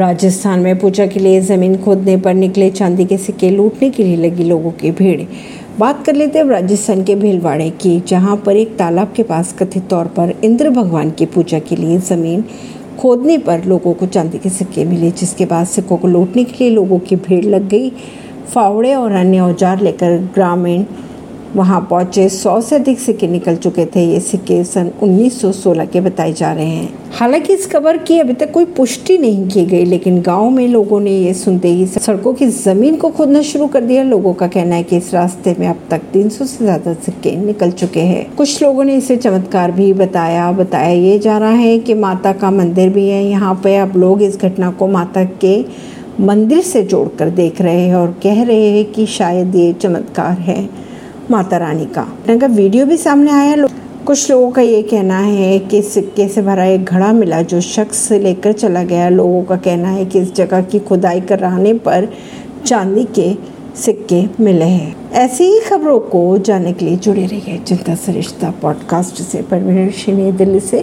राजस्थान में पूजा के लिए ज़मीन खोदने पर निकले चांदी के सिक्के लूटने के लिए लगी लोगों की भीड़। बात कर लेते हैं राजस्थान के भीलवाड़े की, जहाँ पर एक तालाब के पास कथित तौर पर इंद्र भगवान की पूजा के लिए ज़मीन खोदने पर लोगों को चांदी के सिक्के मिले, जिसके बाद सिक्कों को लूटने के लिए लोगों की भीड़ लग गई। फावड़े और अन्य औज़ार लेकर ग्रामीण वहाँ पहुँचे। सौ से अधिक सिक्के निकल चुके थे। ये सिक्के सन 1916 के बताए जा रहे हैं। हालाँकि इस खबर की अभी तक कोई पुष्टि नहीं की गई, लेकिन गाँव में लोगों ने ये सुनते ही सड़कों की ज़मीन को खोदना शुरू कर दिया। लोगों का कहना है कि इस रास्ते में अब तक 300 से ज़्यादा सिक्के निकल चुके हैं। कुछ लोगों ने इसे चमत्कार भी बताया। बताया ये जा रहा है कि माता का मंदिर भी है। यहाँ पे अब लोग इस घटना को माता के मंदिर से जोड़कर देख रहे हैं और कह रहे हैं कि शायद ये चमत्कार है। माता रानी का। का वीडियो भी सामने आया लो, कुछ लोगों का ये कहना है कि सिक्के से भरा एक घड़ा मिला जो शख्स लेकर चला गया। लोगों का कहना है कि इस जगह की खुदाई कराने पर चांदी के सिक्के मिले हैं। ऐसी ही खबरों को जानने के लिए जुड़े रहिए जनता सरिश्ता पॉडकास्ट से। परवीन दिल्ली से।